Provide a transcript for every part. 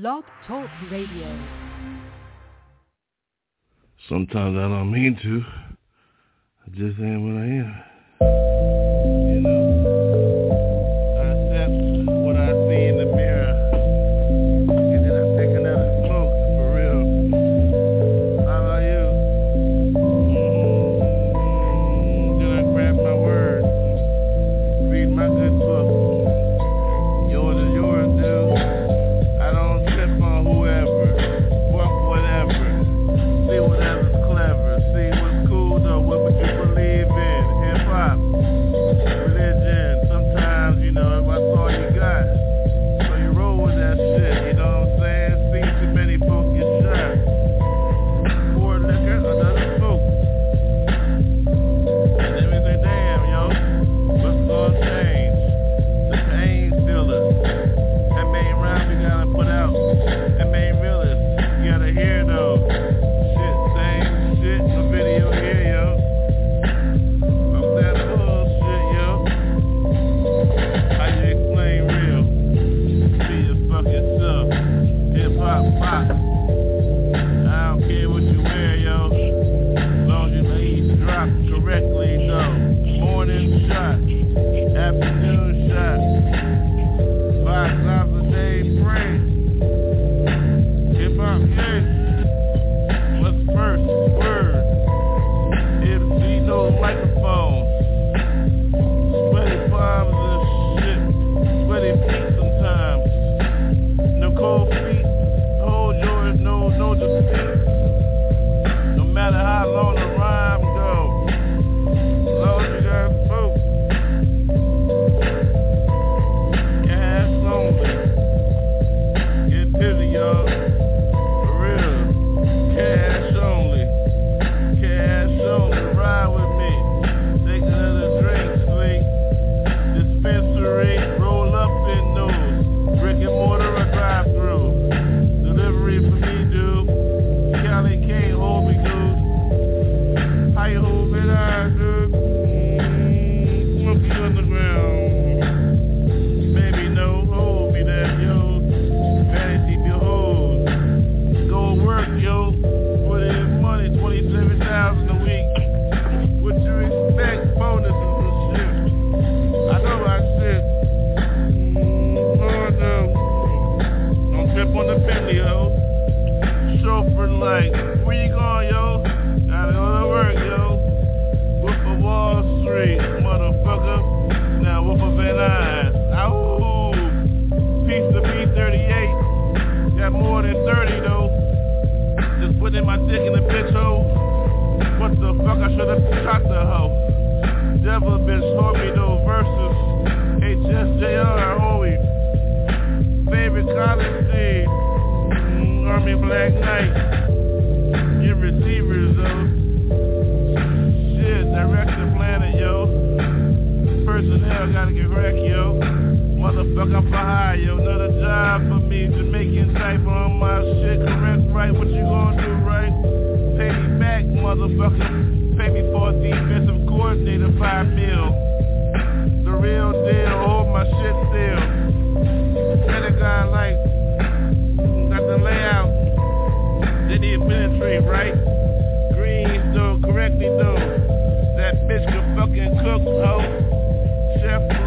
Blog Talk Radio. Sometimes I don't mean to. I just am what I am.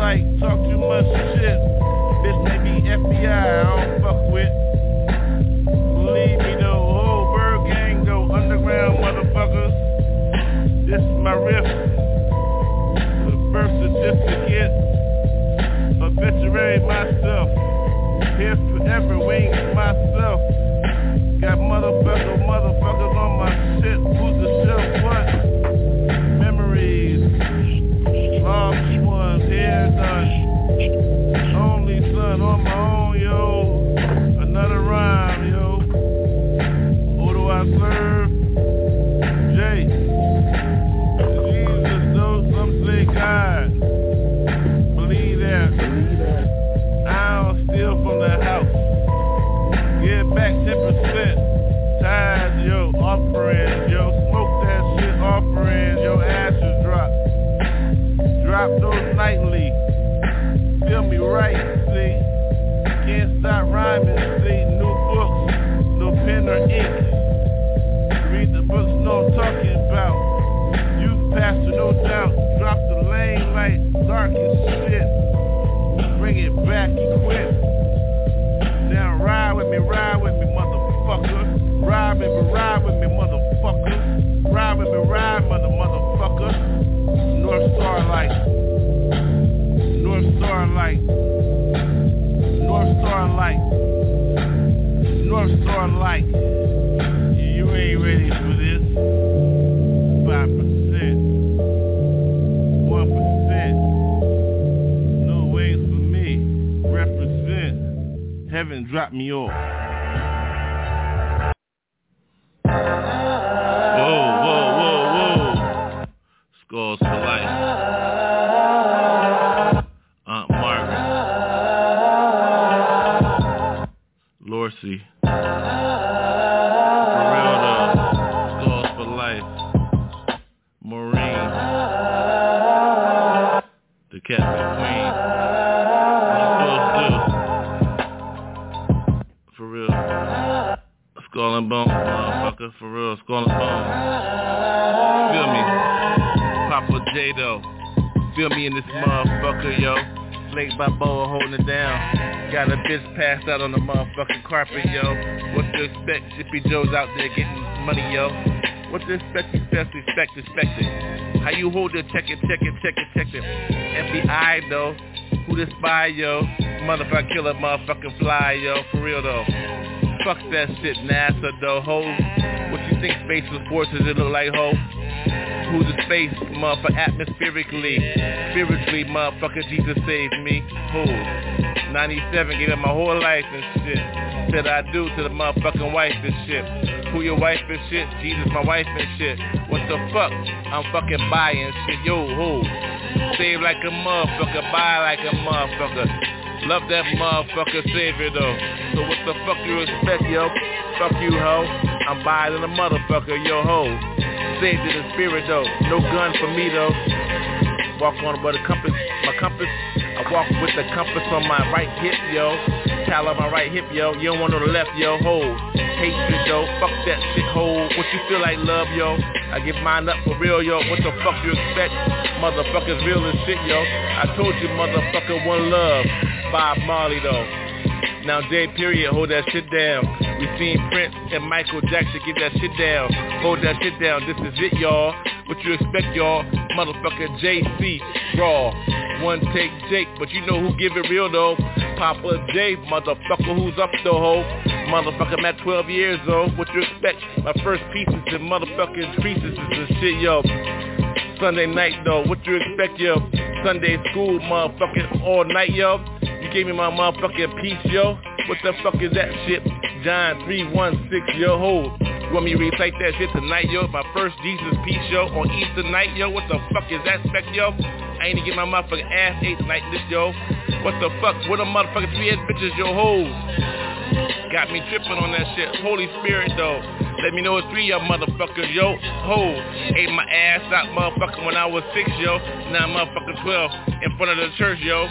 like talk too much shit. Bitch, they be FBI, I don't fuck with. Believe me the whole ByrdGang though, underground motherfuckers. This is my riff. The first certificate. Obituary myself. Here forever, wings myself. Heaven me off. Balboa holding it down. Got a bitch passed out on the motherfucking carpet, yo. What to expect? Zippy Joe's out there getting money, yo. What to expect? Expect, expect, expect it. How you hold it? Check it, check it, check it, check it. FBI though. Who the spy, yo? Motherfucker killer, motherfucking fly, yo. For real though. Fuck that shit, NASA though, ho. What you think space was forces it look like, ho? Who's the space, motherfucker, atmospherically, spiritually, motherfucker, Jesus saved me. Who? 97, gave up my whole life and shit. Said I do to the motherfucking wife and shit. Who your wife and shit? Jesus, my wife and shit. What the fuck? I'm fucking buying shit. Yo, who? Save like a motherfucker, buy like a motherfucker. Love that motherfucker savior though. So what the fuck you expect, yo? Fuck you, ho. I'm buying a motherfucker, yo, ho. Saved in the spirit though. No gun for me though. Walk on with a compass, my compass. I walk with the compass on my right hip, yo. Towel on my right hip, yo. You don't want no left, yo. Hold. Hatred, yo. Fuck that shit, hold. What you feel like, love, yo? I give mine up for real, yo. What the fuck you expect? Motherfuckers real as shit, yo. I told you, motherfucker, one love. Bob Marley, though. Now J period, hold that shit down. We seen Prince and Michael Jackson get that shit down. Hold that shit down. This is it, y'all. What you expect, y'all? Motherfucker JC Raw. One take Jake, but you know who give it real though. Poppa J, motherfucker, who's up the hoe? Motherfucker, I'm at 12 years old. What you expect? My first pieces and motherfucking is the shit, yo. Sunday night though, what you expect, yo? Sunday school, motherfucking all night, yo. You gave me my motherfucking piece, yo. What the fuck is that shit? John 316, yo, hold. You want me to recite that shit tonight, yo? My first Jesus piece, yo, on Easter night, yo. What the fuck is that spec, yo? I ain't to get my motherfucking ass ate tonight, this, yo. What the fuck? What a motherfucking three ass bitches, yo, hold. Got me tripping on that shit. Holy Spirit, though. Let me know it's three y'all motherfuckers, yo. Ho, ate my ass out, motherfucker, when I was six, yo. Now I'm motherfucking 12 in front of the church, yo.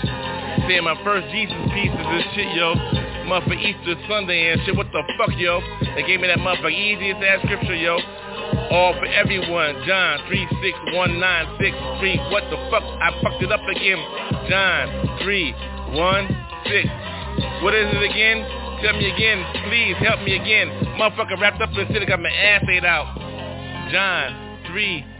Saying my first Jesus pieces and shit, yo. Motherfucker Easter Sunday and shit. What the fuck, yo? They gave me that motherfucker easiest ass scripture, yo. All for everyone. John 3, 6, 1, 9, 6, 3. What the fuck? I fucked it up again. John 3, 1, 6. What is it again? Tell me again. Please help me again. Motherfucker wrapped up in shit got my ass ate out. John 3,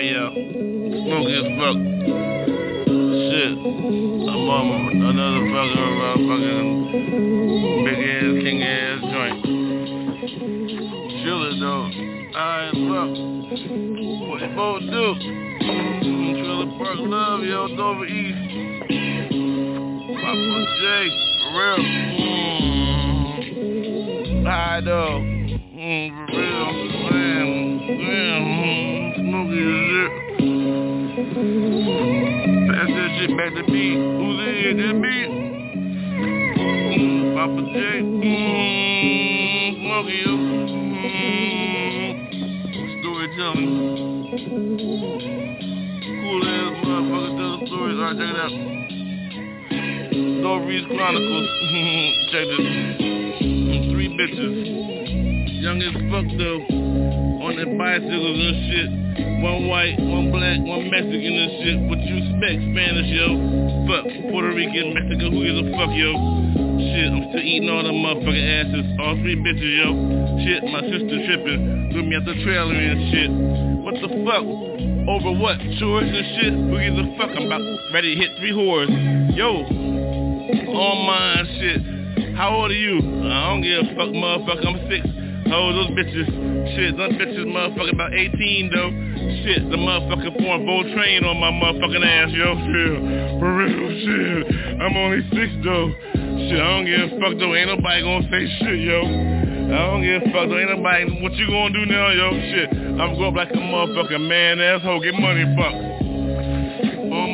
Alright, yo. Smoky as fuck. Shit. I'm on another fucking, uh, fucking big ass, king ass joint. Chill it though. Alright, fuck. What you both do? Mm, Trailer Park Love, yo, Dover East. Poppa J, for real. Mm. right though. Mm, for real. Man, man, mm, as shit. Pass that shit back to me. Who's in here? Me. Mm, Poppa J. Mm, smoky you. Mm, storytelling. Cool ass motherfucker tell the stories. Alright, check it out. Stories Chronicles. check this. Three bitches young as fuck though, on their bicycles and shit. One white, one black, one Mexican and shit. What you expect, Spanish, yo? Fuck, Puerto Rican, Mexican, who gives a fuck, yo? Shit, I'm still eating all the motherfucking asses. All three bitches, yo. Shit, my sister tripping. Threw me at the trailer and shit. What the fuck? Over what? Chores and shit? Who gives a fuck? I'm about ready to hit three whores. Yo, all mine shit. How old are you? I don't give a fuck, motherfucker. I'm six. Oh, those bitches. Shit, those bitches motherfucking about 18 though. Shit, the motherfucker pouring bowl train on my motherfucking ass, yo. Shit, for real, shit. I'm only six though. Shit, I don't give a fuck though. Ain't nobody gonna say shit, yo. I don't give a fuck though. Ain't nobody. What you gonna do now, yo? Shit, I'm going up like a motherfucking man asshole. Get money, fuck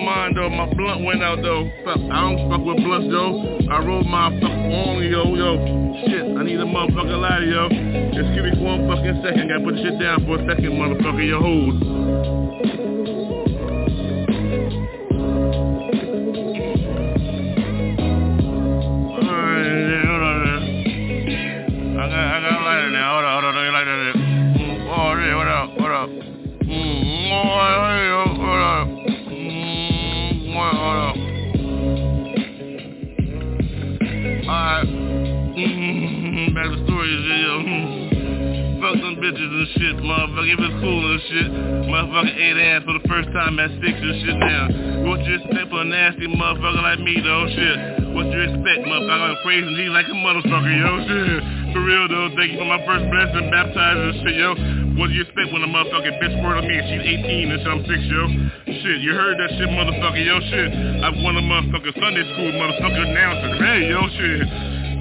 mine though, my blunt went out though. I don't fuck with blunts though. I rolled my fuck on yo, yo. Shit, I need a motherfucker lighter, yo. Just give me one fucking second. Gotta put shit down for a second, motherfucker. Yo, hold. Bitches and shit, motherfucker. If it's cool and shit, motherfucker ate ass for the first time at six and shit now. What you expect for a nasty motherfucker like me, though, shit? What you expect, motherfucker? I'm praising G like a motherfucker, yo, shit. For real, though, thank you for my first blessing, baptized and shit, yo. What do you expect when a motherfucking bitch squirt on me and she's 18 and shit, I'm six, yo? Shit, you heard that shit, motherfucker, yo, shit. I've won a motherfucker Sunday school motherfucker announcer, hey, yo, shit.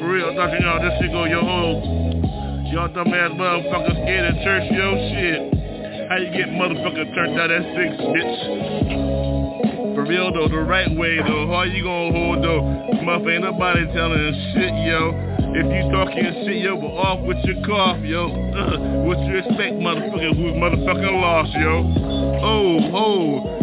For real, talking y'all, this shit go, yo, oh, y'all dumbass motherfuckers scared of church, yo, shit. How you get motherfucker turned out at six, bitch? For real though, the right way though, how you gonna hold though? Motherfucker, ain't nobody telling shit, yo. If you talking shit, yo, but off with your cough, yo. Uh, what you expect, motherfucker, who's motherfucking lost, yo? Oh, oh.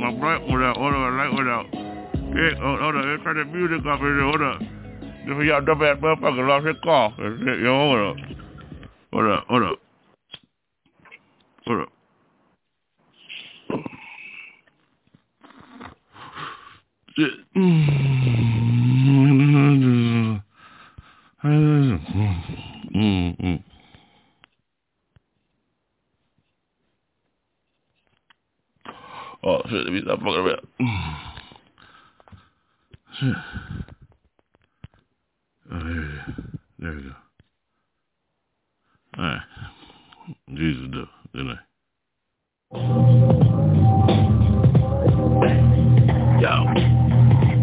My bright without, hold on, light without. Yeah, hold, hold on, let's turn the music off here, hold up. This is y'all dumb ass motherfucker lost his car. Yo, hold up. Hold up, hold up. Hold up. Shit. Mm-hmm. Oh shit, let me stop fucking around. Shit. Oh, there, there we go. Alright. Jesus do, didn't I? Yo,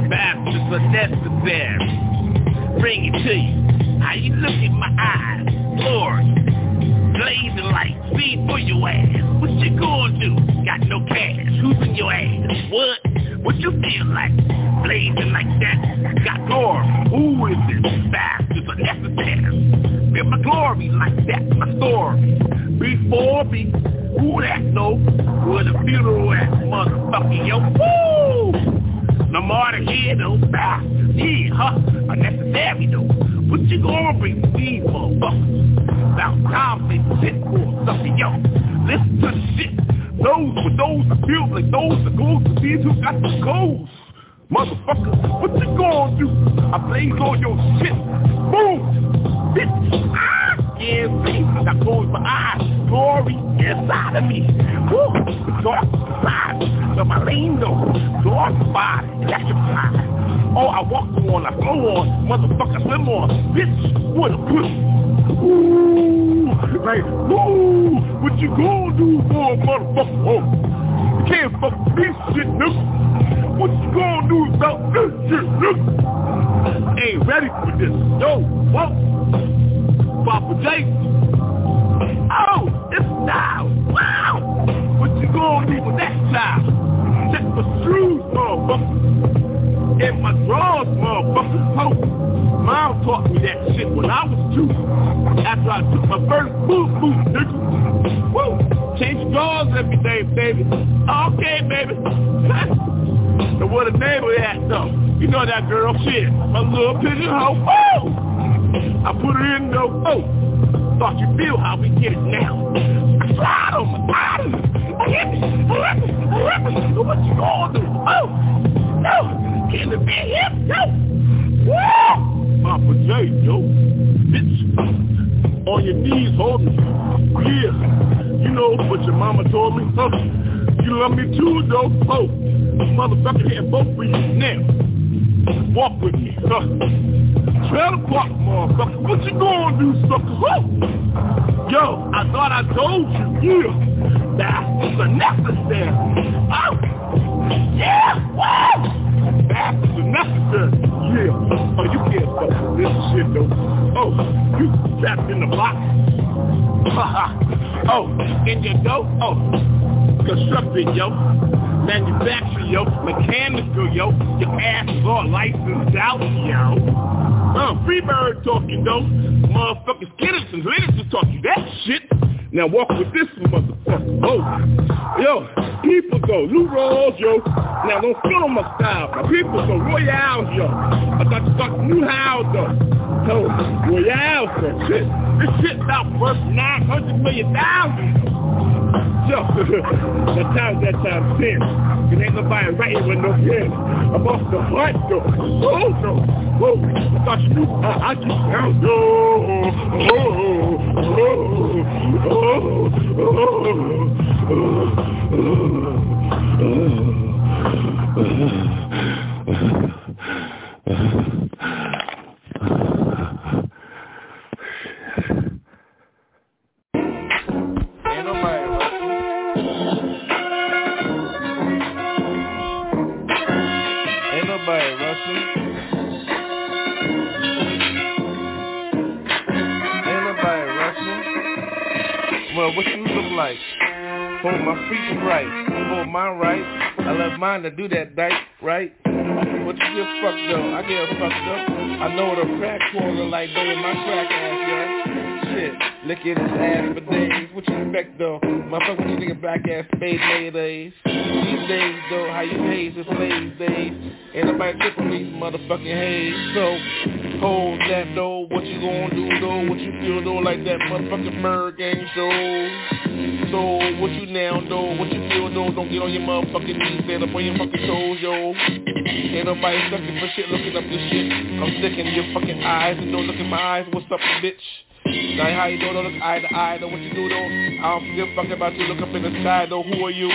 Baptist are necessary. Bring it to you. How you look in my eyes, Lord blazing like speed for your ass. What you gonna do? Got no cash. Who's in your ass? What? What you feel like? Blazing like that? Got more. Who is this? Fast is a necessary. Feel my glory like that, my story. Before me, who that know? Where the funeral at, motherfucker, yo. Woo! No more to hear no bastard. Yeah, huh? Unnecessary though. What you gonna bring me, motherfuckers? About time they sit for something, yo. Listen to the shit. Those with those that feel like those that goes to these who got the goals. Motherfucker, what you gonna do? I blaze on your shit. Boom! Bitch! Yeah, see, I close my eyes. Glory inside of me. Woo! Dark side of my lane though. Dark side, electrified. Oh, I walk on, I flow on, motherfucker swim on. Bitch, what a pussy. Ooh, like, ooh, what you gonna do for a motherfucker? Oh, can't fuck this shit, nigga. What you gonna do about this shit, nigga? Ain't ready for this. Yo, whoa. Poppa J. Oh, it's now. Wow. What you gonna do with that child? Check my shoes, motherfucker. And my drawers, motherfucker. Oh, mom taught me that shit when I was two. After I took my first boot boot, nigga. Woo. Change drawers every day, baby. Okay, baby. And what a neighbor at though. You know that girl shit. A little pigeonhole. Woo! I put her in though. boat. Thought you feel how we get it now. I slide on my body. I what you gonna do? Oh! No! Can the big hip? No! Woo! Poppa J, yo. Bitch. On your knees holding you. Yeah. You know what your mama told me? Huh? You love me too, though. Oh. Motherfucker here, both with you now. Walk with me. Trail the park, motherfucker. What you gonna do, sucker? Huh? Yo, I thought I told you, yeah. That's a necessary. Oh, yeah, wow. That's necessary. Yeah. Oh, you can't fuck this shit, though. Oh, you trapped in the box. Uh-huh. oh, in your dough? Oh, constructed, yo manufacturer, yo, mechanical, yo, your ass is all licensed out, yo. Uh, Freebird talking, though. Motherfuckers, Kennison, Linnison talking that shit. Now walk with this motherfucker. Oh, yo, people go, Lou Rawls, yo. Now don't on my style. My people go, Royales, yo. I got you thought New House, though. So, Royales, so shit. This shit about worth 900 million dollars. Yo, that time, that time, ten. Cause ain't nobody writing with no pen. I'm off the heart though. Oh no. Whoa. I thought you knew. I, I just found. Oh, oh, oh, oh, oh, Well, what you look like? Hold my feet right, hold mine right. I love mine to do that, right? Right? What you get fucked up? I get fucked up. I know what a crack quarter like, though, in my crack ass, yeah. Shit, licking his ass for days. What you expect, though? What you nigga black ass spade days. These days, though, how you haze is slaves days. Ain't nobody tipping these motherfucking haze. So, hold that, though. What you gonna do, though? What you feel, though, like that motherfucking ByrdGang show? So, what you now, though? What you feel, though? Don't get on your motherfucking knees. Stand up on your fucking toes, yo. Ain't nobody sucking for shit, looking up this shit. I'm sticking your fucking eyes and don't look in my eyes. What's up, bitch? Now how you do, don't look eye to eye, what you do though? I don't give a fuck about you, look up in the sky though, who are you?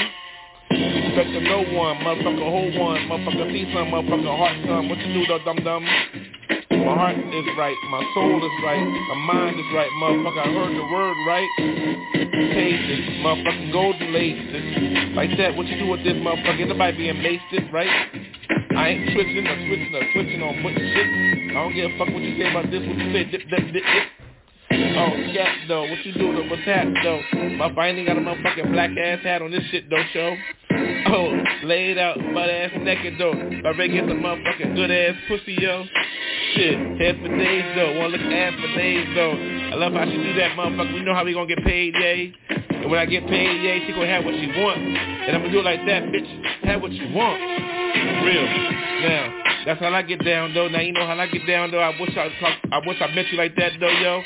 Respecting no one, motherfucker, hold one, motherfucker, see some, motherfucker, heart some, what you do though, dum dum? My heart is right, my soul is right, my mind is right, motherfucker, I heard the word right. Pages, motherfucking golden laces. Like that, what you do with this motherfucker? Nobody being wasted, right? I ain't switching or switching or switching on putting shit. I don't give a fuck what you say about this, what you say, dip, dip, dip, dip. Oh, scat though, what you do though, what's that though? My ain't got a motherfucking black ass hat on this shit though, show. Oh, laid out, butt ass naked though. My Ray get the motherfucking good ass pussy, yo. Shit, head for days though, wanna look ass for days though. I love how she do that, motherfucker. We know how we gonna get paid, yay. And when I get paid, yay, she gonna have what she want. And I'm gonna do it like that, bitch. Have what you want. Real. Now, that's how I get down, though. Now, you know how I get down, though. I wish I, I wish I met you like that, though, yo.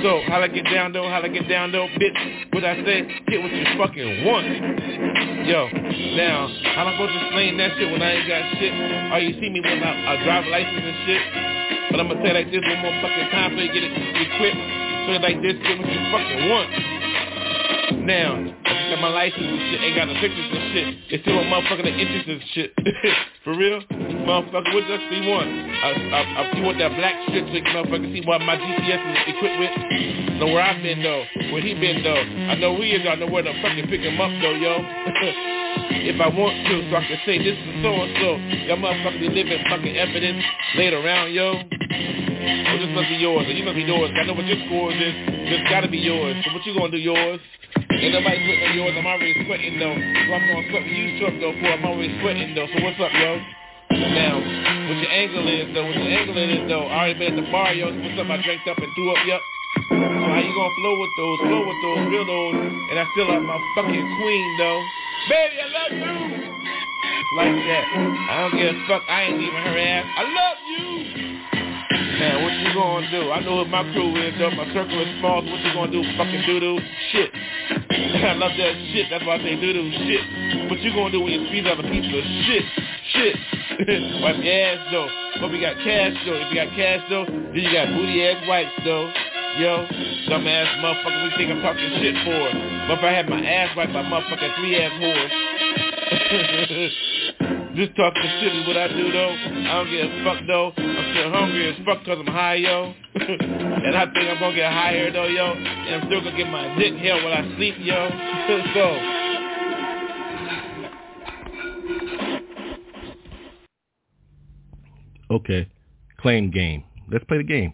So, how I get down, though? How I get down, though? Bitch, what I say? Get what you fucking want. Yo, now, how am I supposed to explain that shit when I ain't got shit? Oh, you see me with my a driver license and shit? But I'm gonna say like this one more fucking time so you get it equipped. So like this, get what you fucking want. Now, I got my license and shit, ain't got no pictures and shit. It's still a motherfucker that interests and shit. For real? Motherfucker, what does he want? I, I, I, you want that black shit so you motherfucker see what my GPS is equipped with? Know where I've been though, where he been though. I know who he is, I know where to fucking pick him up though, yo. if I want to, so I can say this is so and so. Y'all motherfuckers be living fucking evidence laid around, yo. Well, this must be yours, or you must be yours. I know what your scores is. This gotta be yours. So what you gonna do yours? Ain't nobody sweating on yours. I'm already sweating though. So I'm gonna sweat with you short though for I'm already sweating though. So what's up, yo? Now, what your angle is though, what your angle is though, I already been at the bar, yo. So what's up? I drank up and threw up, yup. So how you gonna flow with those, flow with those, real those, and I still like my fucking queen though. Baby, I love you. Like that. I don't give a fuck. I ain't leaving her ass. I love you. Now, what you gonna do? I know what my crew is, though. My circle is small, so what you gonna do? Fucking doo-doo? Shit. I love that shit. That's why I say doo-doo. Shit. What you gonna do when you squeeze out a piece of shit? Shit. Wipe your ass, though. But we got cash, though. If you got cash, though, then you got booty-ass wipes, though. Yo, dumbass motherfucker, you think I'm talking shit for? But if I had my ass wiped by motherfucking three-ass whores. Just talking shit is what I do though. I don't give a fuck though. I'm still hungry as fuck cause I'm high, yo. and I think I'm gonna get higher though, yo. And I'm still gonna get my dick held while I sleep, yo. so. Okay. Claim game. Let's play the game.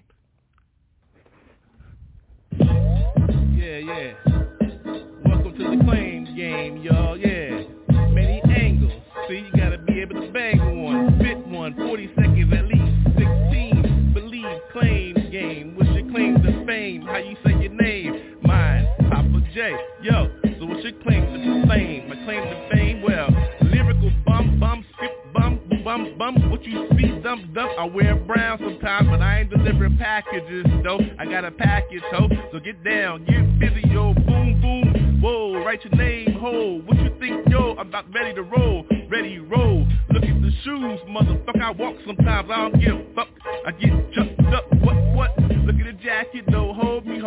How you say your name? Mine, Poppa J. Yo, so what's your claim to fame? My claim to fame? Well, lyrical bum, bum, skip, bum, bum, bum. What you see, dump, dump. I wear brown sometimes, but I ain't delivering packages, though. I got a package, ho. So get down, get busy, yo. Boom, boom. Whoa, write your name, ho. What you think, yo? I'm about ready to roll. Ready, roll. Look at the shoes, motherfucker. I walk sometimes. I don't give a fuck. I get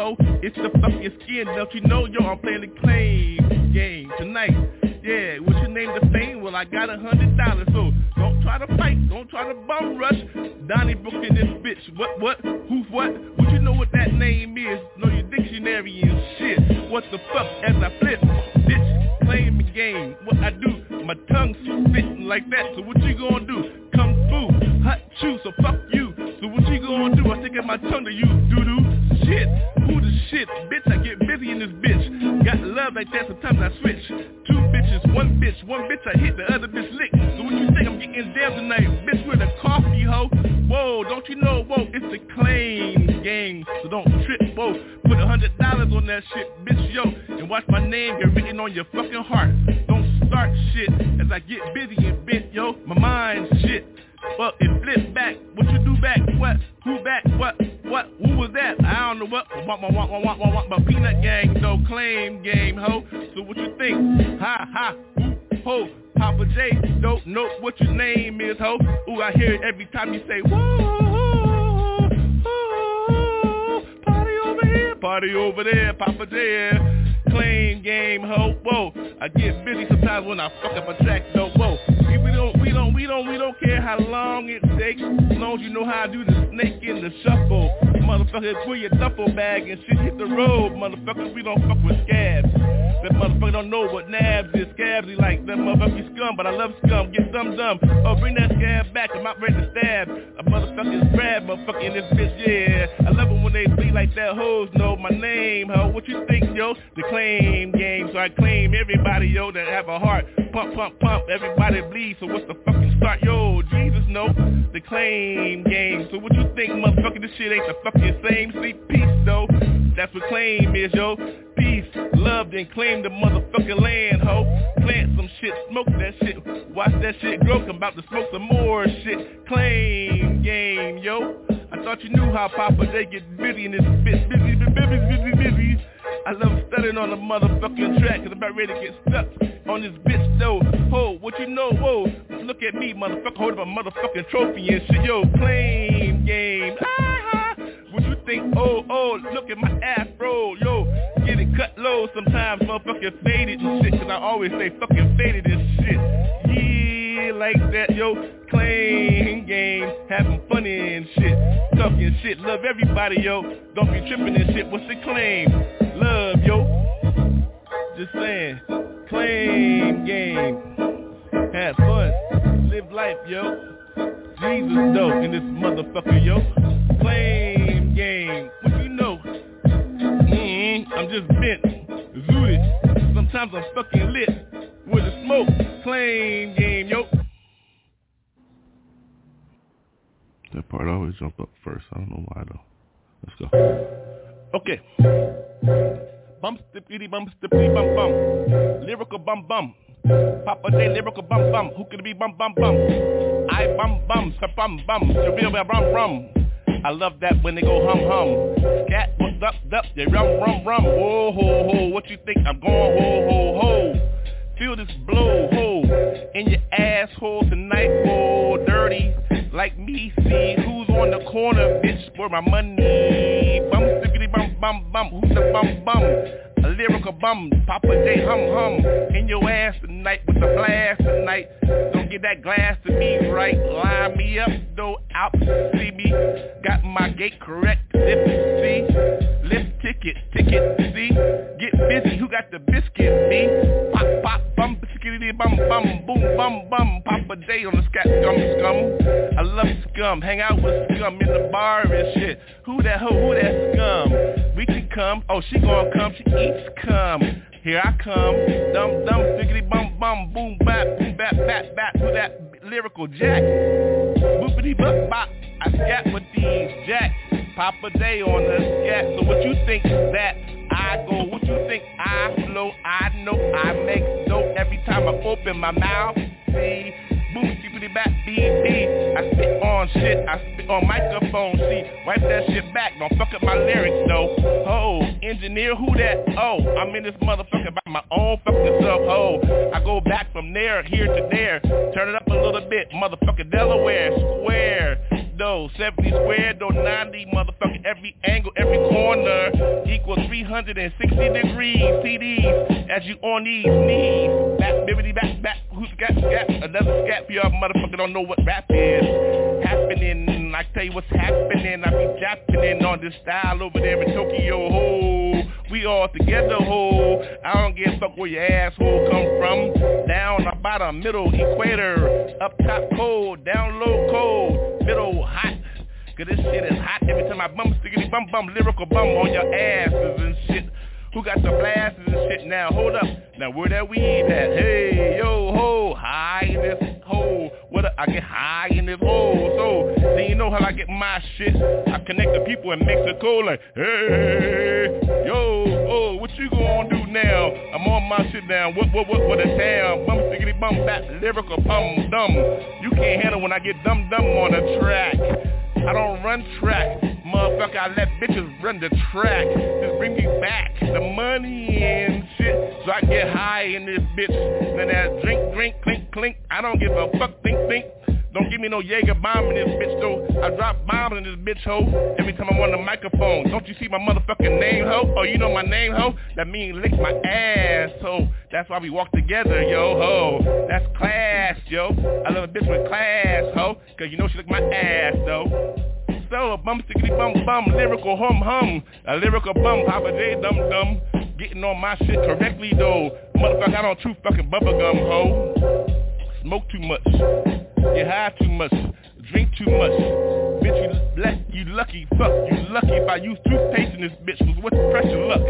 It's the fucking skin. Don't you know, yo? I'm playing the claim game tonight. Yeah, what's your name to fame? Well, I got a hundred dollars, so don't try to fight, don't try to bum rush. Donnie Brook in this bitch. What, what, who's what? Would you know what that name is? Know your dictionary and shit. What the fuck as I flip? Bitch, claim the game. What I do, my tongue spitting like that. So what you gonna do? Kung fu, hot chew, so fuck what gonna do? I stick out my tongue to you, doo-doo. Shit, who the shit? Bitch, I get busy in this bitch. Got love like that, sometimes I switch. Two bitches, one bitch, one bitch I hit, the other bitch lick. So what you think I'm getting down tonight? Bitch with a coffee, hoe. Whoa, don't you know, whoa, it's the claim game. So don't trip, whoa. Put a hundred dollars on that shit, bitch, yo. And watch my name get written on your fucking heart. Don't start shit as I get busy and bent, yo. My mind shit. Well, it flip back. What you do back? What? Who back? What? What? Who was that? I don't know what. Want, want, want, want, want, want, my peanut gang, no claim game, ho. So what you think? Ha ha. Ho. Poppa J, don't know what your name is, ho. Ooh, I hear it every time you say, whoa, party over here, party over there, Poppa J. Claim game, ho. Whoa, I get busy sometimes when I fuck up a track, though. Whoa, we don't, don't, care how long it takes, as long as you know how to do the snake in the shuffle. Motherfucker, pull your duffel bag and shit hit the road, motherfucker. We don't fuck with scabs. That motherfucker don't know what nabs is. Scabs, he like that motherfucker scum, but I love scum. Get some dumb. Oh, bring that scab back. I'm not ready to stab. A bad, motherfucker in this bitch, yeah. I love it when they be like that. Hoes know my name, ho. What you think, yo? The claim game, so I claim everybody, yo, that have a heart. Pump, pump, pump. Everybody bleed. So what's the fucking start, yo? Jesus, no. The claim game. So what you think, motherfucker? This shit ain't the fucking same. Sleep peace, though. That's what claim is, yo. Peace, love, then claim the motherfucking land, ho. Plant some shit, smoke that shit. Watch that shit grow. I'm about to smoke some more shit. Claim game, yo. I thought you knew how Papa they get busy in this bitch. Busy, busy, busy, busy, busy. I love studying on the motherfucking track cause I'm about ready to get stuck on this bitch though. Ho, what you know, whoa, look at me, motherfucker, holding a motherfucking trophy and shit, yo, claim game. Ah, think, oh, oh, look at my afro, yo, getting cut low sometimes, motherfucking faded and shit, cause I always say fucking faded and shit. Yeah, like that, yo, claim game, having fun and shit, talking shit, love everybody, yo, don't be tripping and shit, what's the claim? Love, yo, just saying, claim game, have fun, live life, yo. Jesus though in this motherfucker, yo. Claim game, what you know? Mm, I'm just bent, zooted. Sometimes I'm fucking lit with the smoke. Claim game, yo. That part always jumped up first. I don't know why though. Let's go. Okay. Bum stippity bum stippity bum bum. Lyrical bum bum. Poppa J lyrical bum bum. Who could it be bum bum bum? I bum bum, sa bum bum. The real rum rum. I love that when they go hum hum. Scat, up, up? They rum rum rum. Whoa ho ho. What you think? I'm going ho ho ho. Feel this blow ho in your asshole tonight. Whoa, dirty like me. See who's on the corner, bitch, for my money. Bum stickity bum bum bum. Who's the bum bum? A lyrical bum, Poppa J hum hum in your ass tonight with the blast tonight. Don't get that glass to me right. Line me up, though out see me. Got my gate correct. You see, lift ticket, ticket, see. Get busy, who got the biscuit? Me. Pop pop bum, skitty bum bum, boom bum bum. Poppa J on the scat scum scum. I love scum, hang out with scum in the bar and shit. Who that? Who that scum? We can come. Oh, she gonna come. She eats come. Here I come. Dum dum stickity bum bum boom bap boom bap bap bap to that lyrical jack. Boopity bop bop. I scat with these jack. Papa Day on the scat. So what you think that? I go, what you think I flow? I know I make dope every time I open my mouth. See, boom, skippity back, BB. I spit on shit, I spit on microphone. See, wipe that shit back, don't fuck up my lyrics though. Ho, engineer, who that? Oh, I'm in this motherfucker by my own fucking self. Ho, I go back from there, here to there. Turn it up a little bit, motherfucker Delaware, square. Though 70 squared, though 90, motherfucker, every angle, every corner equals 360 degrees. CDs as you on these knees. Back, bibbity, back, back. Who's got, got another scap? Y'all motherfucker don't know what rap is. Happening, I tell you what's happening. I be japping in on this style over there in Tokyo. Ho, we all together. Ho, I don't give a fuck where your asshole come from. Down about a middle equator, up top cold, down low cold, middle hot. Cause this shit is hot every time I bum stickity bum bum lyrical bum on your asses and shit. Who got the blasters and shit now? Hold up. Now where that weed at? Hey, yo, ho, high a, I get high in this hole. So then you know how I get my shit. I connect the people in Mexico like, hey, yo, oh, what you gonna do now? I'm on my shit down. What, what, what, what a town? Bum stickity bum back, lyrical bum dumb. You can't handle when I get dumb dumb on the track. I don't run track. Motherfucker, I let bitches run the track. Just bring me back the money and shit. So I get high in this bitch. Then that drink, drink, clink, clink. I don't give a fuck, think, think. Don't give me no Jaeger bomb in this bitch though. I drop bombs in this bitch hoe every time I'm on the microphone. Don't you see my motherfucking name hoe? Oh, you know my name hoe? That means lick my ass hoe. That's why we walk together, yo ho. That's class, yo. I love a bitch with class, ho. Cause you know she lick my ass though. So bum stickity bum bum, lyrical hum hum, a lyrical bum, Poppa J dum dum, getting on my shit correctly though. Motherfucker, I don't chew fucking bubblegum ho. Smoke too much, get high too much, drink too much. Bitch, you, le- you lucky, fuck, you lucky if I use toothpaste in this bitch, cause what's the pressure luck?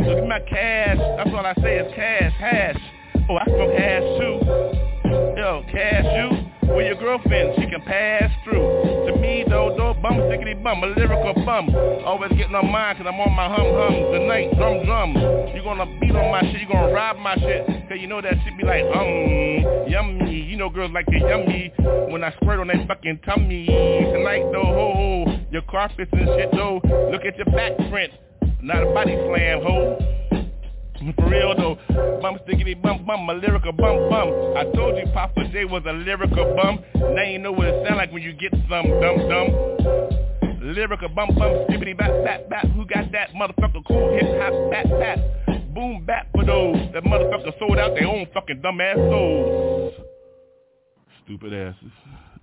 Look at my cash, that's all I say is cash, hash. Oh, I smoke hash too. Yo, cash you, with your girlfriend, she can pass through. To though, bum a lyrical bum. Always getting on mine cause I'm on my hum hum. Tonight, drum drum. You gonna beat on my shit, you gonna rob my shit. Cause you know that shit be like, um, yummy. You know girls like it yummy when I squirt on that fucking tummy. Tonight though, ho, ho, your carpets and shit though. Look at your back print, not a body slam, ho. For real though, bum stickity bum bum, a lyrical bum bum. I told you Poppa J was a lyrical bum. Now you know what it sound like when you get some dumb dumb. Lyrical bum bum, skibbity bap bap bap. Who got that motherfucker cool hip hop bap bap? Boom bap for those that motherfucker sold out their own fucking dumb ass souls. Stupid asses.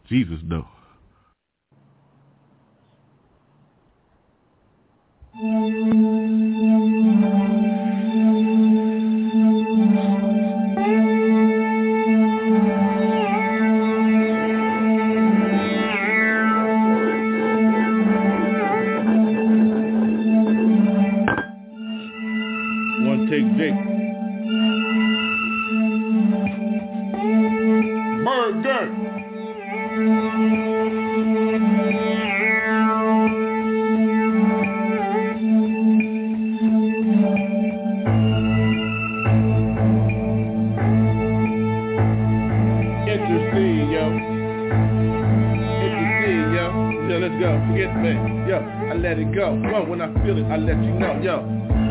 Jesus. One yo.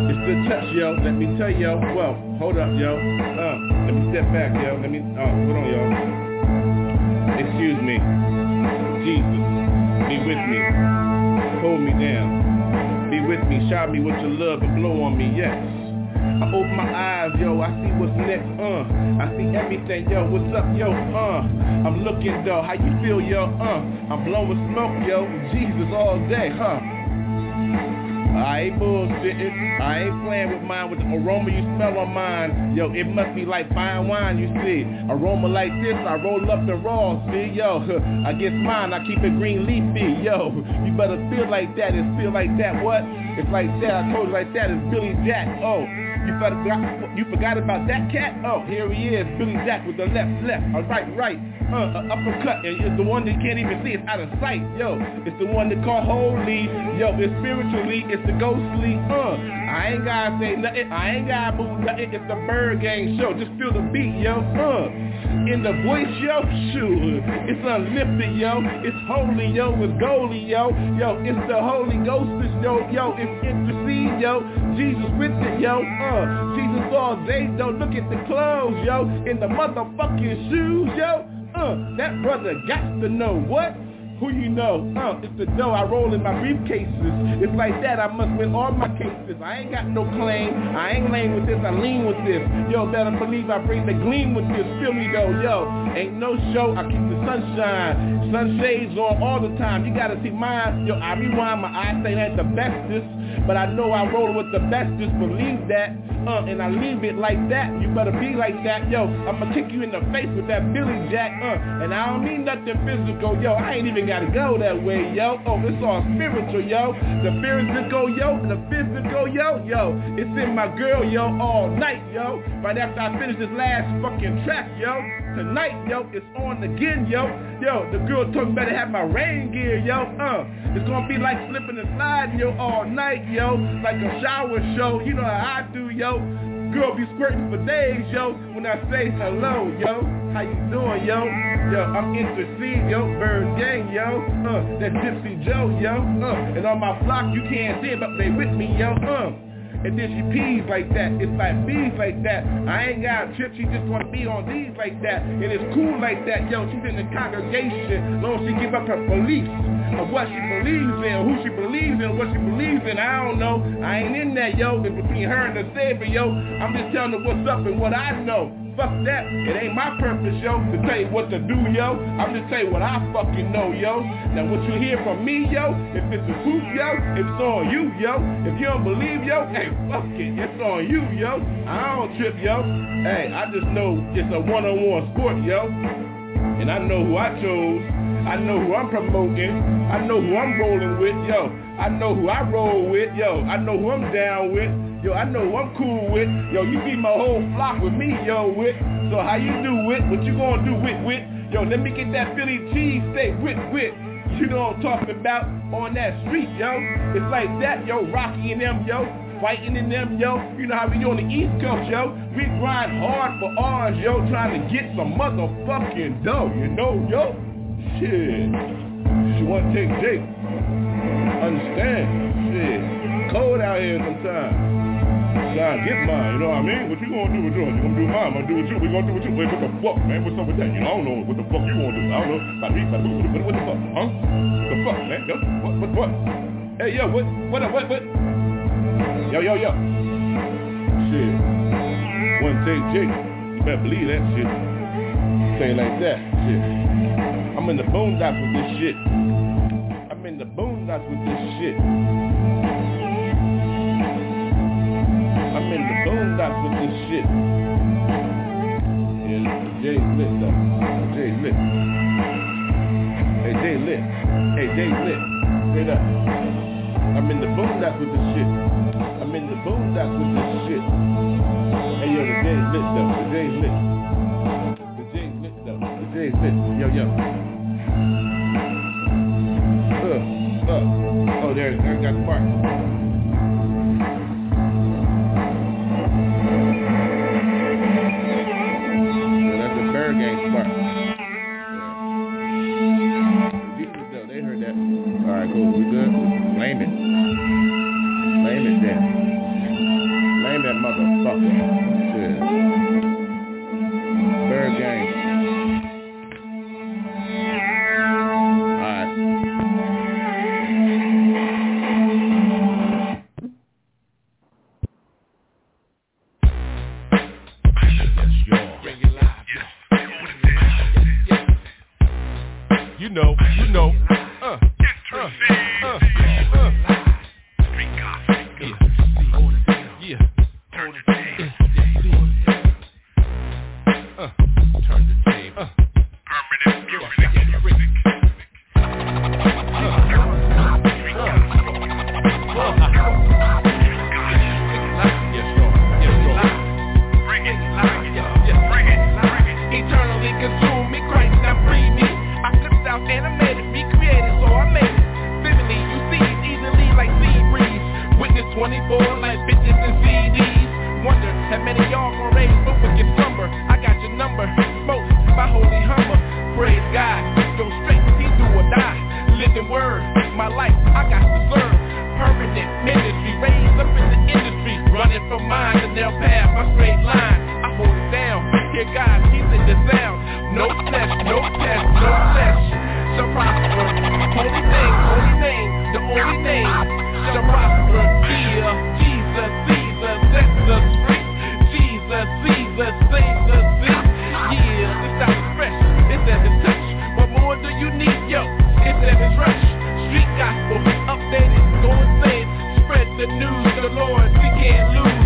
It's the touch, yo. Let me tell yo. Well, hold up, yo. Uh, let me step back, yo. Let me. Oh, hold on, yo. Excuse me. Jesus, be with me. Hold me down. Be with me. Shower me with your love and blow on me. Yes. I open my eyes, yo, I see what's next, uh I see everything, yo, what's up, yo, uh I'm looking, though, how you feel, yo, uh I'm blowing smoke, yo, Jesus all day, huh I ain't bullshitting. I ain't playing with mine with the aroma you smell on mine. Yo, it must be like fine wine, you see. Aroma like this, I roll up the raw, see. Yo, I guess mine, I keep it green leafy. Yo, you better feel like that. It's feel like that. What? It's like that. I told you like that. It's Billy Jack. Oh. You forgot, you forgot about that cat? Oh, here he is, Billy Jack with the left, left, a right, right, uh, uppercut, it's the one that can't even see, it's out of sight, yo. It's the one that call holy, yo. It's spiritually, it's the ghostly, uh. I ain't gotta say nothing, I ain't gotta move nothing. It's the ByrdGang show. Just feel the beat, yo, uh. In the voice, yo, shoot, it's unlifted, yo. It's holy, yo. It's goalie, yo, yo. It's the Holy Ghost, yo, yo. It's intercede, yo. Jesus with it, yo, uh. Jesus all day, though. Look at the clothes, yo. In the motherfucking shoes, yo. Uh, that brother got to know what? Who you know? Uh, it's the dough I roll in my briefcases. It's like that, I must win all my cases. I ain't got no claim. I ain't lame with this, I lean with this. Yo, better believe I bring the gleam with this. Feel me though, yo. Ain't no show, I keep the sunshine. Sunshades on all the time. You gotta see mine. Yo, I rewind my eyes, say that the bestest. But I know I roll with the best, just believe that. Uh, and I leave it like that. You better be like that, yo. I'ma kick you in the face with that Billy Jack, uh. And I don't mean nothing physical, yo. I ain't even gotta go that way, yo. Oh, it's all spiritual, yo. The physical, yo. The physical, yo, yo. It's in my girl, yo, all night, yo. Right after I finish this last fucking track, yo. Tonight, yo, it's on again, yo. Yo, the girl me better have my rain gear, yo. Uh, it's gonna be like slipping and sliding, yo, all night, yo. Like a shower show. You know how I do, yo. Girl be squirting for days, yo. When I say hello, yo. How you doing, yo? Yo, I'm intercede, yo. ByrdGang, yo. Uh, that Gypsy Joe, yo. Uh, and on my flock, you can't see it, but they with me, yo. Uh. And then she pees like that. It's like bees like that. I ain't got a trip. She just want to be on these like that. And it's cool like that. Yo, she's in the congregation. Long as she give up her beliefs of what she believes in, who she believes in, what she believes in. I don't know. I ain't in that, yo. It's between her and the Savior, yo. I'm just telling her what's up and what I know. Fuck that. It ain't my purpose, yo, to tell you what to do, yo. I'm just telling you what I fucking know, yo. Now what you hear from me, yo, if it's the truth, yo, it's on you, yo. If you don't believe, yo, hey, fuck it. It's on you, yo. I don't trip, yo. Hey, I just know it's a one-on-one sport, yo. And I know who I chose. I know who I'm promoting. I know who I'm rolling with, yo. I know who I roll with, yo. I know who I'm down with. Yo, I know I'm cool with. Yo, you be my whole flock with me, yo, with. So how you do with? What you gonna do with, with? Yo, let me get that Philly cheese steak with, with. You know I'm talking about on that street, yo. It's like that, yo. Rocky and them, yo. Fighting in them, yo. You know how we on the East Coast, yo. We grind hard for ours, yo. Trying to get some motherfucking dough, you know, yo. Shit. She want to take Jake. Understand? Shit. Cold out here sometimes. God, get mine, you know what I mean? What you gonna do with yours? You gonna do mine, I'm gonna do with you. We gonna do with you. Wait, what the fuck, man? What's up with that? You know, I don't know what the fuck you gonna do. I don't know. About me, about what, what, what the fuck, huh? What the fuck, man? Yo, what, what, what? Hey, yo, what, what, what, what? Yo, yo, yo. Shit. One take Jake. You better believe that shit. Say it like that. Shit. I'm in the boondocks with this shit. I'm in the boondocks with this shit. Boondocks with this shit. Yeah, Jay's lit though. Jay's lit. Hey, Jay lit. Hey, Jay's lit. Straight up. I'm in the boondocks with this shit. Chanel path, my straight line. I hold it down. Here, God, he's in the sound. No test, no test, no flesh. Shall prosper. Holy name, holy name, the only name. Shall prosper. Here, Jesus, Jesus, set the free. Jesus, Jesus, save us free. Yeah, this sound is fresh. It's at the touch. What more do you need, yo? It's at the rush. Street gospel, updated, go insane. Spread the news, the Lord, we can't lose.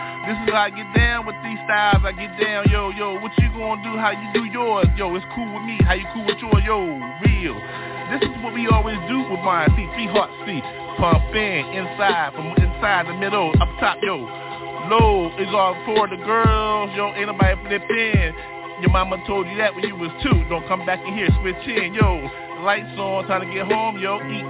This is how I get down with these styles, I get down, yo, yo. What you gonna do, how you do yours, yo. It's cool with me, how you cool with yours, yo, real. This is what we always do with mine, see, three hearts, see. Pump in, inside, from inside the middle, up top, yo. Low is all for the girls, yo, ain't nobody flip in. Your mama told you that when you was two. Don't come back in here, switch in, yo. Lights on, time to get home, yo. Eat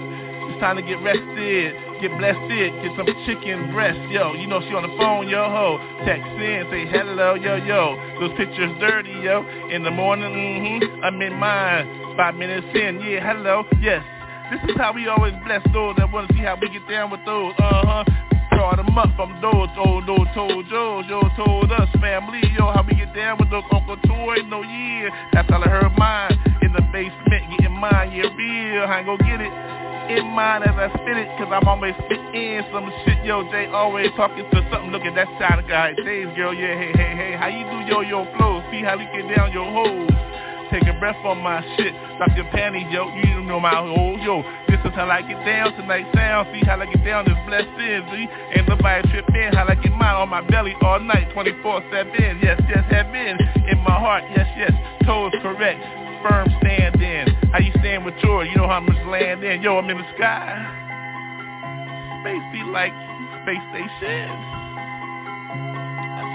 It's time to get rested, get blessed, get some chicken breast, yo. You know she on the phone, yo ho. Text in, say hello, yo yo. Those pictures dirty, yo. In the morning, mm-hmm, I'm in mine. Five minutes in, yeah, hello, yes. This is how we always bless those that wanna see how we get down with those, uh-huh. Draw them up from those, old, old, told Joe, Joe told us, family, yo, how we get down with those Uncle Toy, no, yeah. That's all I heard mine. In the basement, getting mine, yeah, real. I ain't gonna get it in mind as I spit it, cause I'm always spit in some shit, yo, Jay always talking to something, look at that sound guy, Days girl, yeah, hey, hey, hey, how you do yo, yo flow, see how you get down your hoes, take a breath on my shit, drop your panties, yo, you know my hoes, yo, this is how I get down tonight, sound, see how I get down this blessed is, see, ain't nobody trip in, how I get mine on my belly all night, 24-7, yes, yes, have been, in my heart, yes, yes, toes correct, firm stand in. How you stand with yours? You know how much land in. Yo, I'm in the sky. Space be like space station.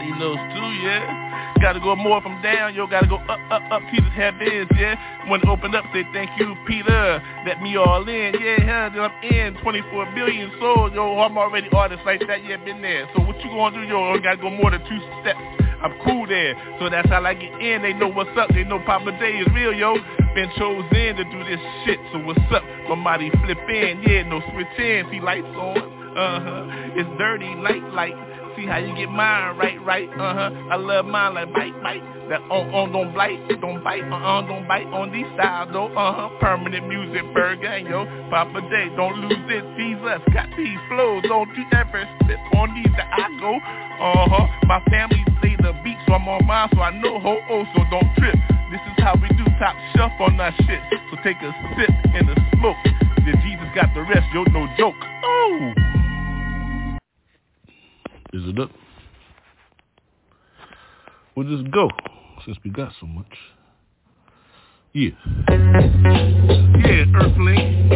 Seen those too, yeah. Gotta go more from down, yo, gotta go up, up, up, Jesus heavens, yeah. When it opened up, say thank you, Peter. Let me all in, yeah, I'm in 24 billion souls, yo, I'm already artist like that, yeah, been there. So what you gonna do, yo, gotta go more than two steps. I'm cool there. So that's how I get in. They know what's up. They know Papa Day is real, yo. Been chosen to do this shit. So what's up? Somebody flip in. Yeah, no switch in. See lights on. Uh-huh. It's dirty, light, light. See how you get mine right, right. Uh-huh. I love mine like bite, bite. That on, on, don't bite, don't bite, uh-uh, don't bite on these styles, though, uh-huh. Permanent Muzik, burger, yo. Papa Day, don't lose it. These us got these flows. Don't you ever spit on these that I go. Uh-huh. My family play the beat, so I'm on mine, so I know ho oh, so don't trip. This is how we do top shelf on that shit. So take a sip in the smoke. Then Jesus got the rest, yo, no joke. Oh! Is it? We'll just go since we got so much. Yeah. Yeah, Earthling.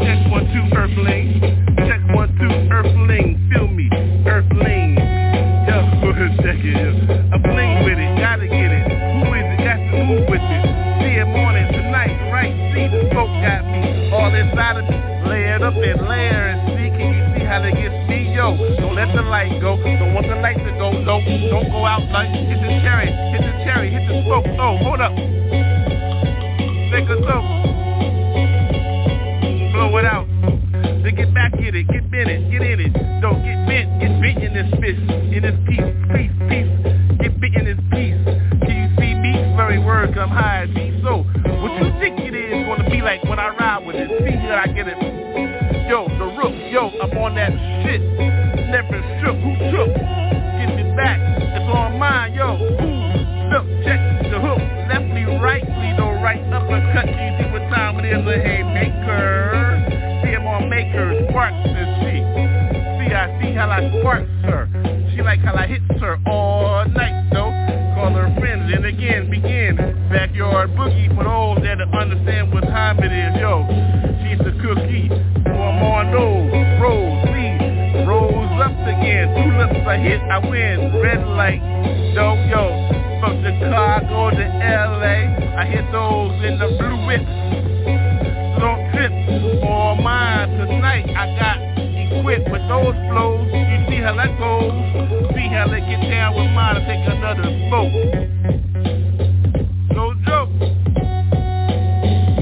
Check one, two, Earthling. Check one, two, Earthling. Feel me, go. Don't want the light to go. No, don't go out like hit the cherry, hit the cherry, hit the smoke. Oh, hold up. Take a smoke. Blow it out. Then get back in it, get in it, get in it. Don't get bent, get bent in this fist, in this piece, piece, piece. Get bent in this piece. Can you see me? Very word come high, me so. What you think it is gonna be like when I ride with it? See that I get it. Yo, the rook, yo, I'm on that shit. Yo. Who? Look, check the hook. Left me, right me, no right uppercut. Easy with time, it is a haymaker. See, I'm on maker, sparks this shit. See, I see how I sparks her. She like how I hits her all night, though. Call her friends and again begin. Backyard boogie for those that understand what time it is. Yo, she's the cookie. For Mondo, Rose, Lee, Rose up again. Tulips I hit, I win. Red light, yo, yo. From Chicago to LA, I hit those in the blue whips. Don't trip on mine tonight. I got equipped with those flows. You see how that goes. See how they get down with mine and take another smoke. No joke.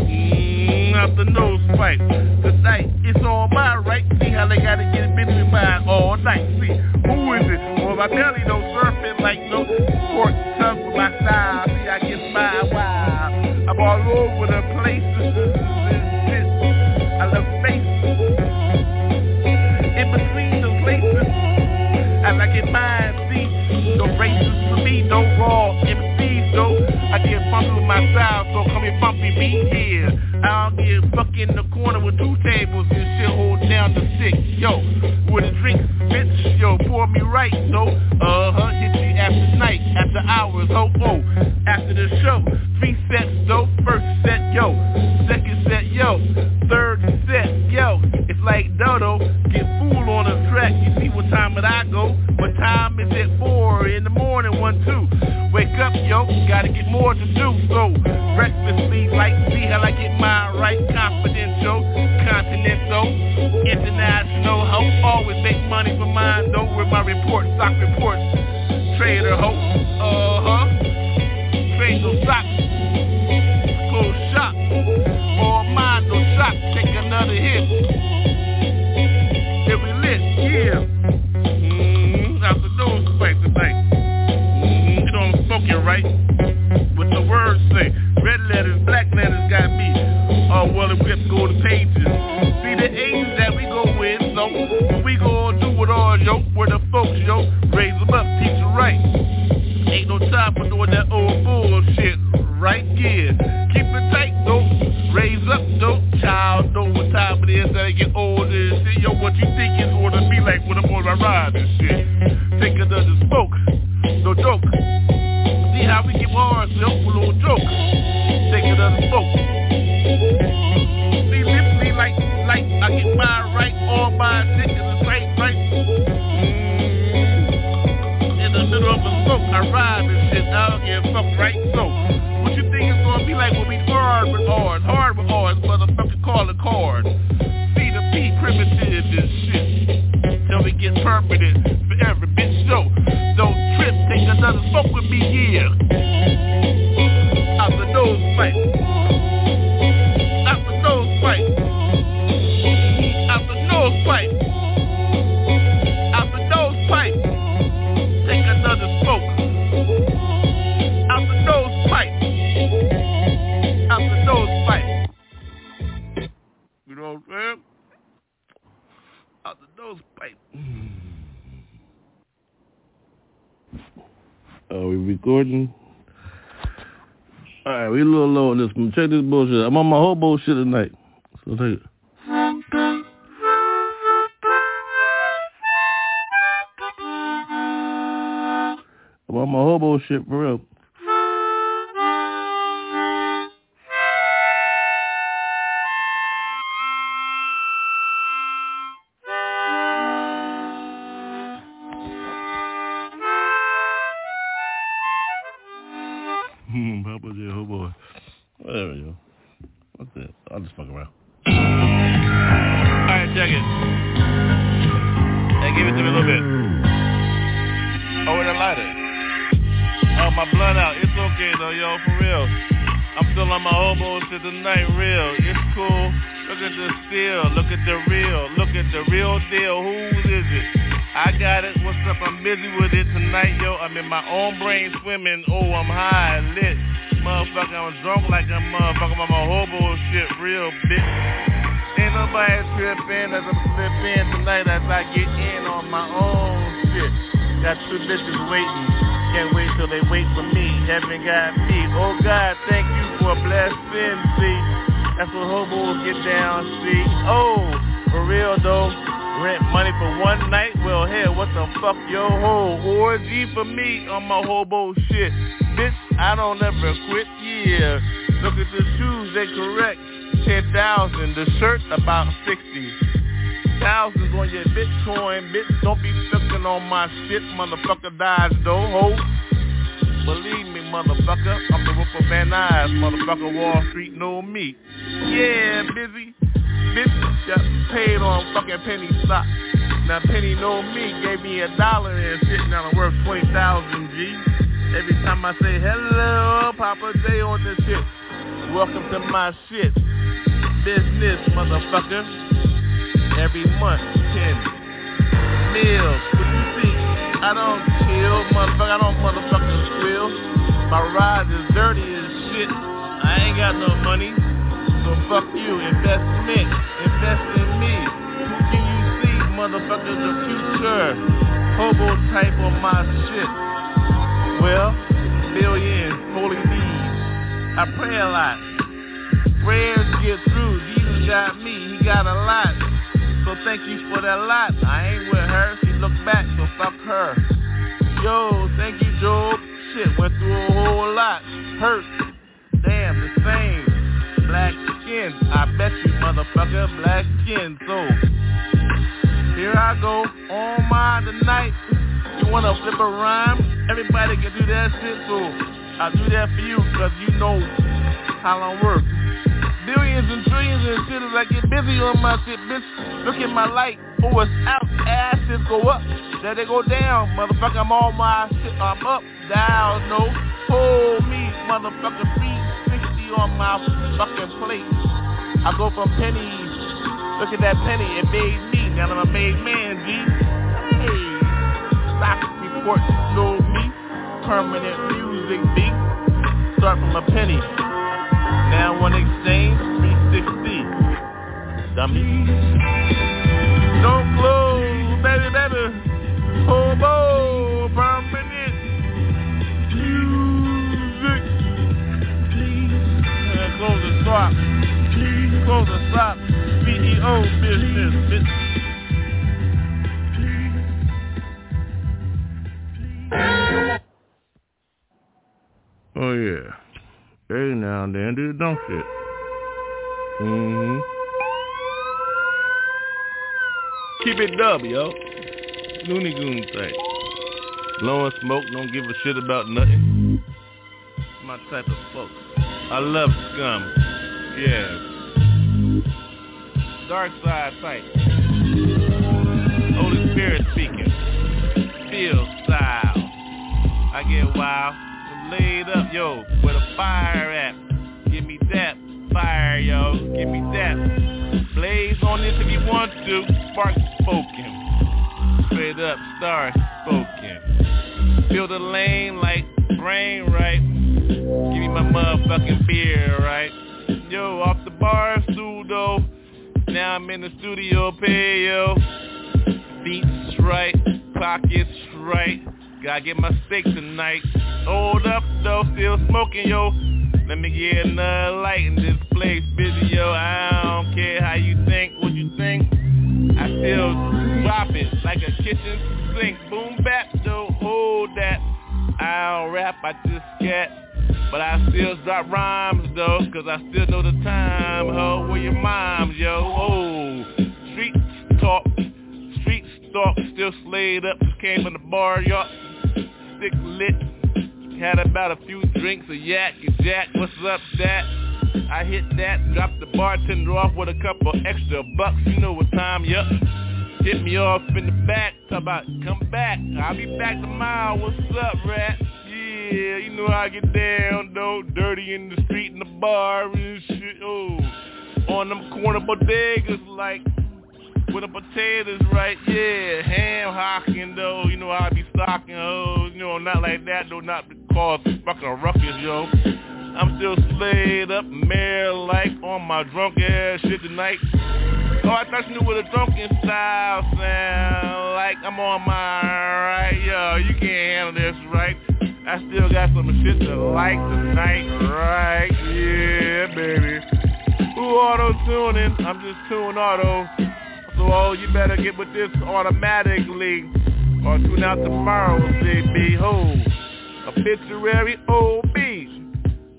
Mm, out the nose fight. Tonight, it's all my right. See how they gotta get it between mine all night. See, who is it? Well, my belly don't surfing like no pork tongue for my style. See, I get my wild. I'm all over the place. I love space. In between the places, I like it mine. See, no races for me, no raw MCs, though. I get funky with my style, so come here, funky me here. I'll get fuck in the corner with two tables and shit hold down the six. Yo, with a drink, bitch, yo, pour me right, no. Uh-huh, hit hours, ho, oh. After the show, three sets, though. First set, yo. Second set, yo. Third set, yo. It's like Dodo, get fool on the track. You see what time it I go? What time is it? Four in the morning, one, two. Wake up, yo, gotta get more to do. So, breakfast me like, see how I get my right, confidential, continental, international, ho. Always make money for mine, though, with my reports, stock reports. Well equipped golden pages. See the ages that we go with, so we gon' do it all, yo. Where the folks, yo, raise them up, teach them right. Ain't no time for doing that old bullshit, right? Yeah, keep it tight, though. Raise up, though. Child, know what time it is that I get older and shit. Yo, what you think it's gonna be like when I'm on my ride and shit? Take another smoke, no joke. See how we get ours, yo, little joke. Take another smoke. Till bullshit. I'm on my whole bullshit tonight. So take it. I'm a hobo shit for real. Hmm, Poppa J, hobo. There we go. What's that? I'll just fuck around. Alright, check it. Hey, give it to me a little bit. Oh, with a lighter. Oh, my blood out. It's okay though, yo, for real. I'm still on my hobo shit tonight, real. It's cool. Look at the steel. Look at the real. Look at the real deal. Whose is it? I got it. What's up? I'm busy with it tonight, yo. I'm in my own brain swimming. Oh, I'm high, lit. Motherfucker, I'm drunk like a motherfucker. I'm my hobo shit, real bitch. Ain't nobody tripping as I'm slipping tonight as I get in on my own shit. Got two bitches waiting. Can't wait till they wait for me. Heaven got me. Oh God, thank you for a blessing. See, that's what hobos get down. See, oh, for real though. Rent money for one night? Well, hell, what the fuck your whole orgy for me on my hobo shit? Bitch, I don't ever quit, yeah. Look at the shoes, they correct. 10,000, the shirt about 60. Thousands on your Bitcoin, bitch, don't be fucking on my shit, motherfucker dies though, ho. Believe me, motherfucker, I'm the Wolf of Van Nuys, motherfucker, Wall Street know me. Yeah, busy. Bitch got paid on fucking penny stock. Now Penny know me, gave me a dollar and shit, now I'm worth 20,000 G. Every time I say hello, Poppa J on this shit. Welcome to my shit. Business, motherfucker. Every month, 10 meals. What you see? I don't chill, motherfucker. I don't motherfucking squeal. My ride is dirty as shit. I ain't got no money. So fuck you. Investment. Invest in me. Who can you see, motherfucker? The future. Hobo type of my shit. Well, billions, holy leaves. I pray a lot. Prayers get through. Jesus got me. He got a lot. So thank you for that lot. I ain't with her. She look back, so fuck her. Yo, thank you, Job. Shit, went through a whole lot. Hurt. Damn, the same. Black skin. I bet you, motherfucker, black skin. So, here I go. On my tonight. You wanna flip a rhyme? Everybody can do that shit, so I do that for you, cause you know how I work. Billions and trillions and shit as I get busy on my shit, bitch. Look at my light. Oh, it's out. Asses go up. Then they go down. Motherfucker, I'm on my shit. I'm up, down, no. Hold me, motherfucker. 360 on my fucking plate. I go from pennies. Look at that penny. It made me. Now I'm a made man, G. Hey. Stock report, know me. Permanent Muzik beat. Start from a penny. Now one exchange, 360. Dummy. Don't close, baby, baby. Hobo, Permanent Muzik. And close the shop. Close the shop. CEO business, bitch. Oh yeah. Hey now and then do the dumb shit. Mm-hmm. Keep it dub, yo. Looney Goon thing. Blowing smoke, don't give a shit about nothing. My type of folks. I love scum. Yeah. Dark side type. Holy Spirit speaking. Feel style. I get wild. Laid up, yo, where the fire at? Give me that fire, yo. Give me that. Blaze on this if you want to. Spark spoken. Straight up, star spoken. Fill the lane like brain right. Give me my motherfucking beer, right? Yo, off the bar though. Now I'm in the studio, pay yo. Beats right, pockets right. Gotta get my steak tonight. Hold up though, still smoking yo. Let me get another light in this place, busy yo. I don't care how you think, what you think. I still drop it like a kitchen sink. Boom bap though, hold that. I don't rap, I just scat. But I still drop rhymes though, cause I still know the time, ho. Where your moms, yo? Oh, street talk, street stalk, still slayed up. Just came in the bar, y'all. Stick lit. Had about a few drinks of yak and jack. What's up, that? I hit that, dropped the bartender off with a couple extra bucks. You know what time, yup. Hit me off in the back, talk about come back. I'll be back tomorrow. What's up, rat? Yeah, you know I get down though. Dirty in the street in the bar and shit. Oh, on them corner bodegas like with the potatoes right, yeah. Ham hocking though, you know I be stocking hoes, you know, not like that though, not because fucking a ruckus, yo. I'm still slayed up, mare like on my drunk ass shit tonight. Oh, I thought you knew what a drunken style sound like. I'm on my right, yo. You can't handle this, right? I still got some shit to like tonight, right? Yeah, baby. Who auto tuning? I'm just tuning auto so oh, you better get with this automatically or tune out tomorrow see behold a picturary old bee.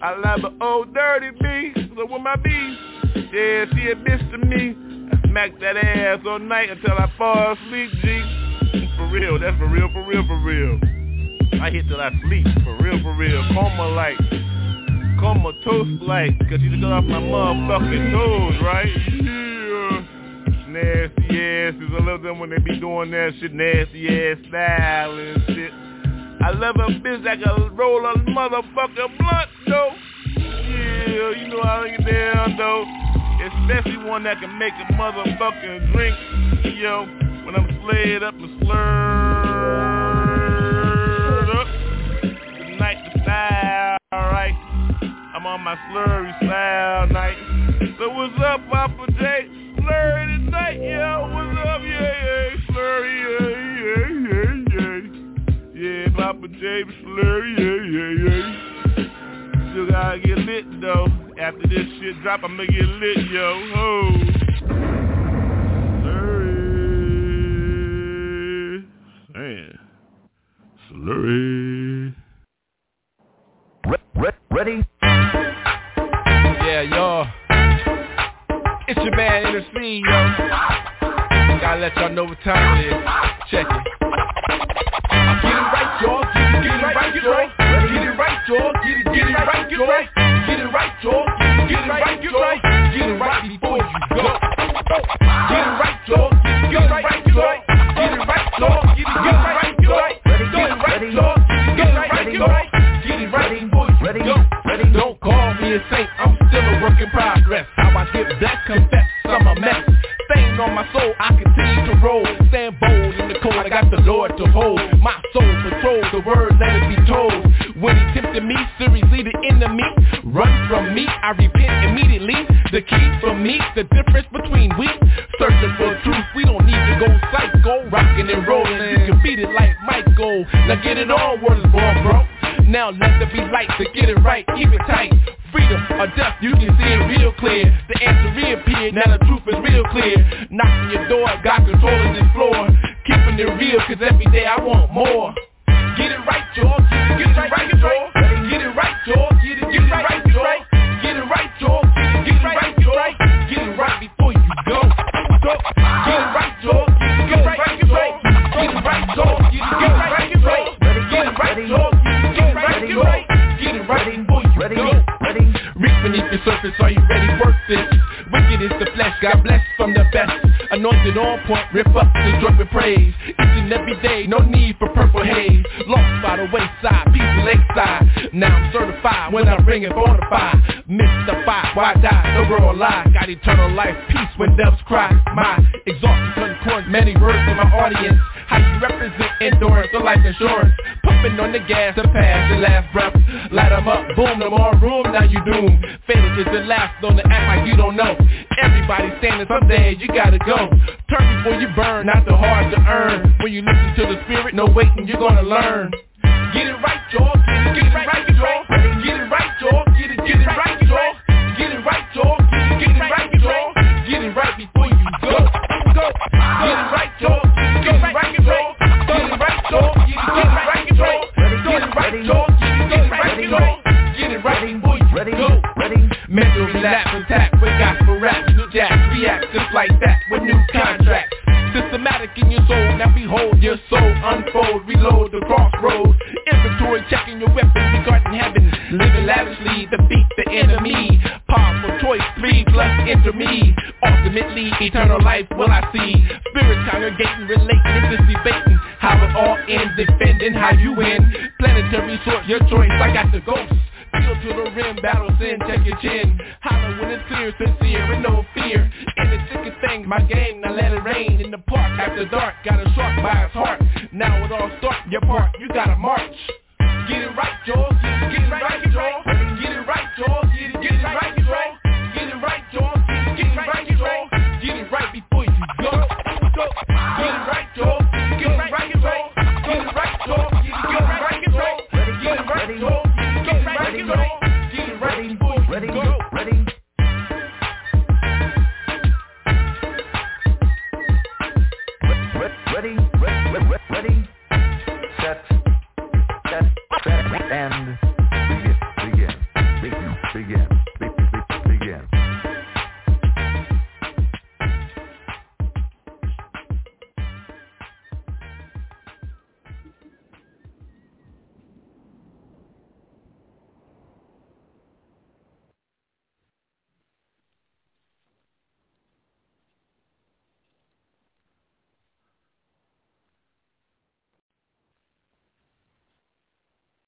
I love an old dirty bee, so with my bee, yeah, she a bitch to me. I smack that ass all night until I fall asleep, G. For real, that's for real, for real, for real. I hit till I sleep, for real, for real. Coma like, comatose like, cause you just got off my motherfucking toes, right? nasty asses. I love them when they be doing that shit, nasty ass style and shit. I love a bitch that can roll a motherfucking blunt, though. Yeah, you know how I get down, though. Especially one that can make a motherfucking drink, yo, when I'm slayed up and slurred up. The night to alright. I'm on my slurry style night. So what's up, Poppa J? Slurry tonight, yo. What's up? Yeah, yeah, Slurry, yeah, yeah, yeah, yeah. Yeah, Papa James Slurry, yeah, yeah, yeah. Still gotta get lit though. After this shit drop, I'ma get lit, yo. Ho. Slurry, man. Slurry. Ready? Yeah, y'all. It's your man in the scene, yo. Gotta let y'all know what time it is. Check it. Get it right, y'all. Get it, get it right, y'all. Get it right, y'all. Get it, get it right, y'all. Get it right, y'all. Get it right, y'all. Get it right before you go. Get it right, y'all. Get it right, y'all.